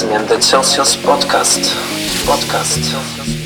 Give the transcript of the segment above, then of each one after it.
listening the Celsius Podcast. Podcast.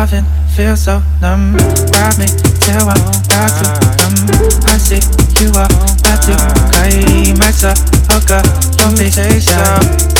loving feels so numb. Grab me till I'm start to numb. I see you are about to claim. It's a hooker, don't be shy.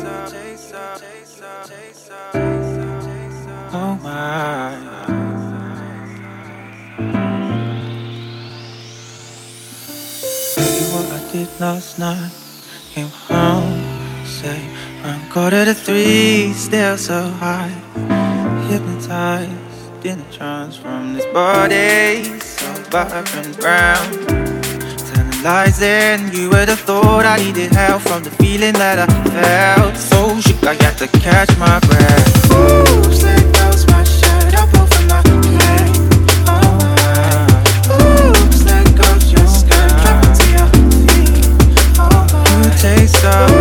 still so high. Hypnotized in a trance from this body, so vibrant brown realizing you would have thought I needed help from the feeling that I felt. So shook, I had to catch my breath. Oops, there goes my shirt up over my. Oh, oops, there goes your skirt dropping to your feet. Oh, you taste of